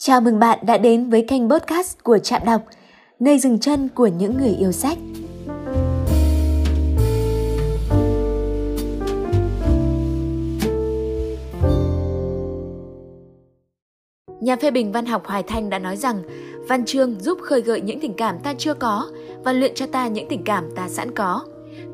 Chào mừng bạn đã đến với kênh podcast của Trạm Đọc, nơi dừng chân của những người yêu sách. Nhà phê bình văn học Hoài Thanh đã nói rằng văn chương giúp khơi gợi những tình cảm ta chưa có và luyện cho ta những tình cảm ta sẵn có.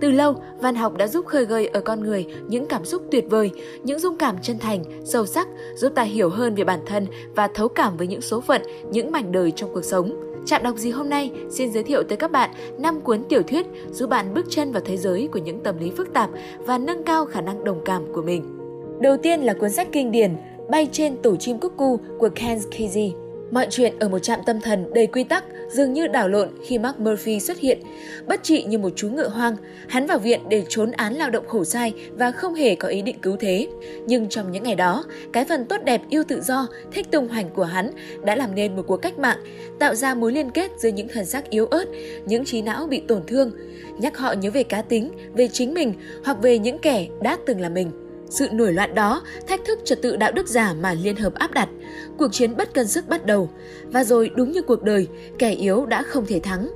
Từ lâu, văn học đã giúp khơi gợi ở con người những cảm xúc tuyệt vời, những dung cảm chân thành, sâu sắc, giúp ta hiểu hơn về bản thân và thấu cảm với những số phận, những mảnh đời trong cuộc sống. Trạm đọc gì hôm nay xin giới thiệu tới các bạn 5 cuốn tiểu thuyết giúp bạn bước chân vào thế giới của những tâm lý phức tạp và nâng cao khả năng đồng cảm của mình. Đầu tiên là cuốn sách kinh điển Bay trên tổ chim cúc cu của Ken Kesey. Mọi chuyện ở một trạm tâm thần đầy quy tắc dường như đảo lộn khi Mark Murphy xuất hiện. Bất trị như một chú ngựa hoang, hắn vào viện để trốn án lao động khổ sai và không hề có ý định cứu thế. Nhưng trong những ngày đó, cái phần tốt đẹp yêu tự do, thích tung hoành của hắn đã làm nên một cuộc cách mạng, tạo ra mối liên kết giữa những thần sắc yếu ớt, những trí não bị tổn thương, nhắc họ nhớ về cá tính, về chính mình hoặc về những kẻ đã từng là mình. Sự nổi loạn đó thách thức trật tự đạo đức giả mà Liên Hợp áp đặt. Cuộc chiến bất cân sức bắt đầu. Và rồi đúng như cuộc đời, kẻ yếu đã không thể thắng.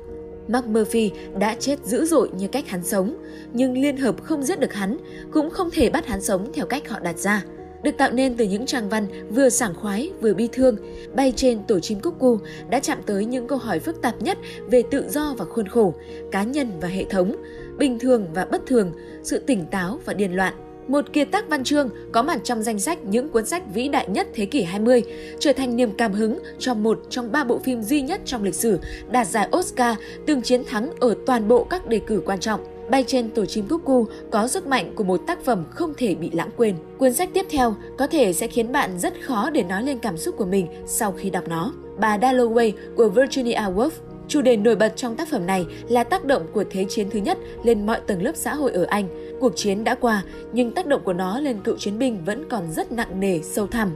Mark Murphy đã chết dữ dội như cách hắn sống, nhưng Liên Hợp không giết được hắn, cũng không thể bắt hắn sống theo cách họ đặt ra. Được tạo nên từ những trang văn vừa sảng khoái vừa bi thương, bay trên tổ chim cúc cu đã chạm tới những câu hỏi phức tạp nhất về tự do và khuôn khổ, cá nhân và hệ thống, bình thường và bất thường, sự tỉnh táo và điên loạn một kiệt tác văn chương có mặt trong danh sách những cuốn sách vĩ đại nhất thế kỷ 20, trở thành niềm cảm hứng cho một trong ba bộ phim duy nhất trong lịch sử đạt giải Oscar từng chiến thắng ở toàn bộ các đề cử quan trọng. Bay trên tổ chim cúc cu có sức mạnh của một tác phẩm không thể bị lãng quên. Cuốn sách tiếp theo có thể sẽ khiến bạn rất khó để nói lên cảm xúc của mình sau khi đọc nó. Bà Dalloway của Virginia Woolf Chủ đề nổi bật trong tác phẩm này là tác động của Thế chiến thứ nhất lên mọi tầng lớp xã hội ở Anh. Cuộc chiến đã qua, nhưng tác động của nó lên cựu chiến binh vẫn còn rất nặng nề, sâu thẳm.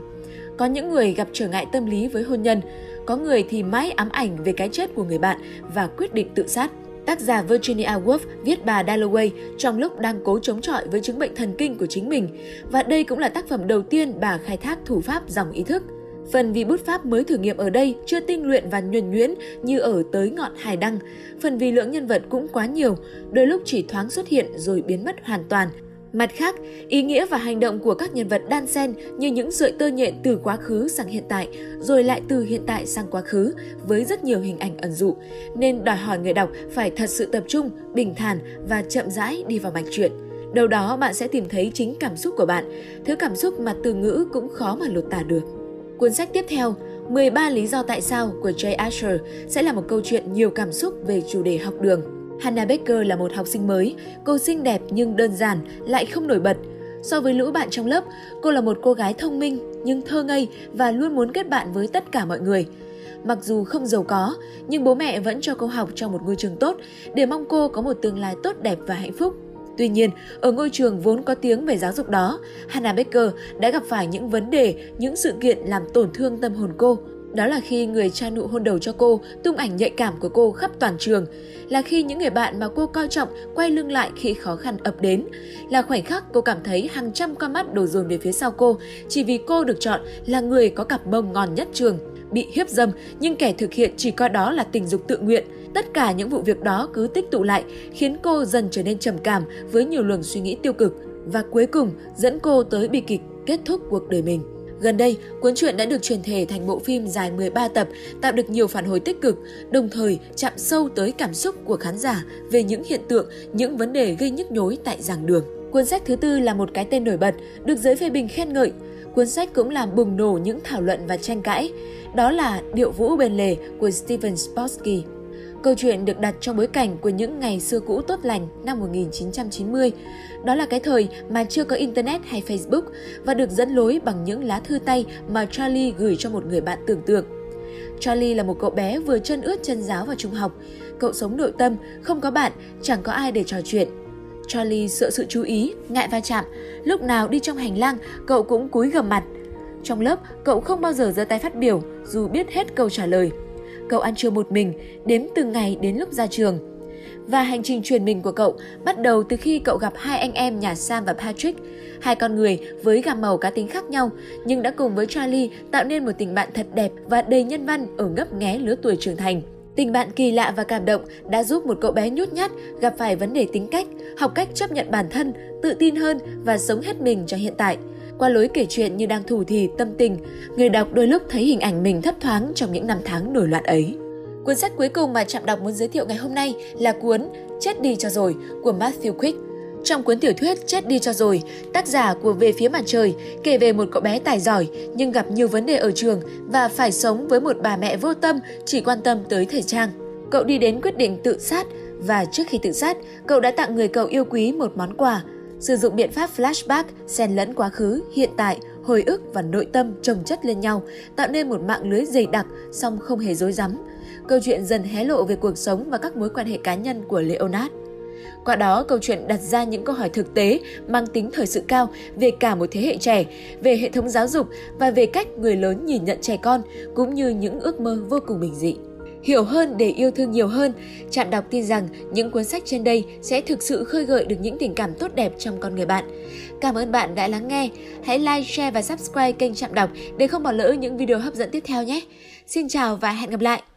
Có những người gặp trở ngại tâm lý với hôn nhân, có người thì mãi ám ảnh về cái chết của người bạn và quyết định tự sát. Tác giả Virginia Woolf viết bà Dalloway trong lúc đang cố chống chọi với chứng bệnh thần kinh của chính mình, và đây cũng là tác phẩm đầu tiên bà khai thác thủ pháp dòng ý thức. Phần vì bút pháp mới thử nghiệm ở đây chưa tinh luyện và nhuần nhuyễn như ở tới ngọn hải đăng. Phần vì lượng nhân vật cũng quá nhiều, đôi lúc chỉ thoáng xuất hiện rồi biến mất hoàn toàn. Mặt khác, ý nghĩa và hành động của các nhân vật đan xen như những sợi tơ nhện từ quá khứ sang hiện tại, rồi lại từ hiện tại sang quá khứ với rất nhiều hình ảnh ẩn dụ, nên đòi hỏi người đọc phải thật sự tập trung, bình thản và chậm rãi đi vào mạch truyện. Đâu đó bạn sẽ tìm thấy chính cảm xúc của bạn, thứ cảm xúc mà từ ngữ cũng khó mà lột tả được. Cuốn sách tiếp theo, 13 lý do tại sao của Jay Asher sẽ là một câu chuyện nhiều cảm xúc về chủ đề học đường. Hannah Baker là một học sinh mới, cô xinh đẹp nhưng đơn giản, lại không nổi bật. So với lũ bạn trong lớp, cô là một cô gái thông minh nhưng thơ ngây và luôn muốn kết bạn với tất cả mọi người. Mặc dù không giàu có, nhưng bố mẹ vẫn cho cô học trong một ngôi trường tốt để mong cô có một tương lai tốt đẹp và hạnh phúc. Tuy nhiên, ở ngôi trường vốn có tiếng về giáo dục đó, Hannah Baker đã gặp phải những vấn đề, những sự kiện làm tổn thương tâm hồn cô. Đó là khi người cha nụ hôn đầu cho cô tung ảnh nhạy cảm của cô khắp toàn trường, là khi những người bạn mà cô coi trọng quay lưng lại khi khó khăn ập đến, là khoảnh khắc cô cảm thấy hàng trăm con mắt đổ dồn về phía sau cô chỉ vì cô được chọn là người có cặp mông ngon nhất trường bị hiếp dâm nhưng kẻ thực hiện chỉ coi đó là tình dục tự nguyện. Tất cả những vụ việc đó cứ tích tụ lại khiến cô dần trở nên trầm cảm với nhiều luồng suy nghĩ tiêu cực và cuối cùng dẫn cô tới bi kịch kết thúc cuộc đời mình. Gần đây, cuốn truyện đã được truyền thể thành bộ phim dài 13 tập, tạo được nhiều phản hồi tích cực, đồng thời chạm sâu tới cảm xúc của khán giả về những hiện tượng, những vấn đề gây nhức nhối tại giảng đường. Cuốn sách thứ tư là một cái tên nổi bật, được giới phê bình khen ngợi. Cuốn sách cũng làm bùng nổ những thảo luận và tranh cãi. Đó là Điệu vũ bên lề của Steven Spotsky. Câu chuyện được đặt trong bối cảnh của những ngày xưa cũ tốt lành năm 1990. Đó là cái thời mà chưa có Internet hay Facebook và được dẫn lối bằng những lá thư tay mà Charlie gửi cho một người bạn tưởng tượng. Charlie là một cậu bé vừa chân ướt chân giáo vào trung học. Cậu sống nội tâm, không có bạn, chẳng có ai để trò chuyện. Charlie sợ sự chú ý, ngại va chạm. Lúc nào đi trong hành lang, cậu cũng cúi gầm mặt. Trong lớp, cậu không bao giờ giơ tay phát biểu, dù biết hết câu trả lời. Cậu ăn trưa một mình, đếm từ ngày đến lúc ra trường. Và hành trình truyền mình của cậu bắt đầu từ khi cậu gặp hai anh em nhà Sam và Patrick, hai con người với gam màu cá tính khác nhau nhưng đã cùng với Charlie tạo nên một tình bạn thật đẹp và đầy nhân văn ở ngấp nghé lứa tuổi trưởng thành. Tình bạn kỳ lạ và cảm động đã giúp một cậu bé nhút nhát gặp phải vấn đề tính cách, học cách chấp nhận bản thân, tự tin hơn và sống hết mình cho hiện tại. Qua lối kể chuyện như đang thủ thì tâm tình, người đọc đôi lúc thấy hình ảnh mình thấp thoáng trong những năm tháng nổi loạn ấy. Cuốn sách cuối cùng mà Trạm đọc muốn giới thiệu ngày hôm nay là cuốn Chết đi cho rồi của Matthew Quick. Trong cuốn tiểu thuyết Chết đi cho rồi, tác giả của Về phía mặt trời kể về một cậu bé tài giỏi nhưng gặp nhiều vấn đề ở trường và phải sống với một bà mẹ vô tâm chỉ quan tâm tới thời trang. Cậu đi đến quyết định tự sát và trước khi tự sát, cậu đã tặng người cậu yêu quý một món quà. Sử dụng biện pháp flashback, xen lẫn quá khứ, hiện tại, hồi ức và nội tâm chồng chất lên nhau, tạo nên một mạng lưới dày đặc song không hề dối rắm Câu chuyện dần hé lộ về cuộc sống và các mối quan hệ cá nhân của Leonard. Qua đó, câu chuyện đặt ra những câu hỏi thực tế mang tính thời sự cao về cả một thế hệ trẻ, về hệ thống giáo dục và về cách người lớn nhìn nhận trẻ con, cũng như những ước mơ vô cùng bình dị. Hiểu hơn để yêu thương nhiều hơn, Trạm đọc tin rằng những cuốn sách trên đây sẽ thực sự khơi gợi được những tình cảm tốt đẹp trong con người bạn. Cảm ơn bạn đã lắng nghe. Hãy like, share và subscribe kênh Trạm đọc để không bỏ lỡ những video hấp dẫn tiếp theo nhé. Xin chào và hẹn gặp lại!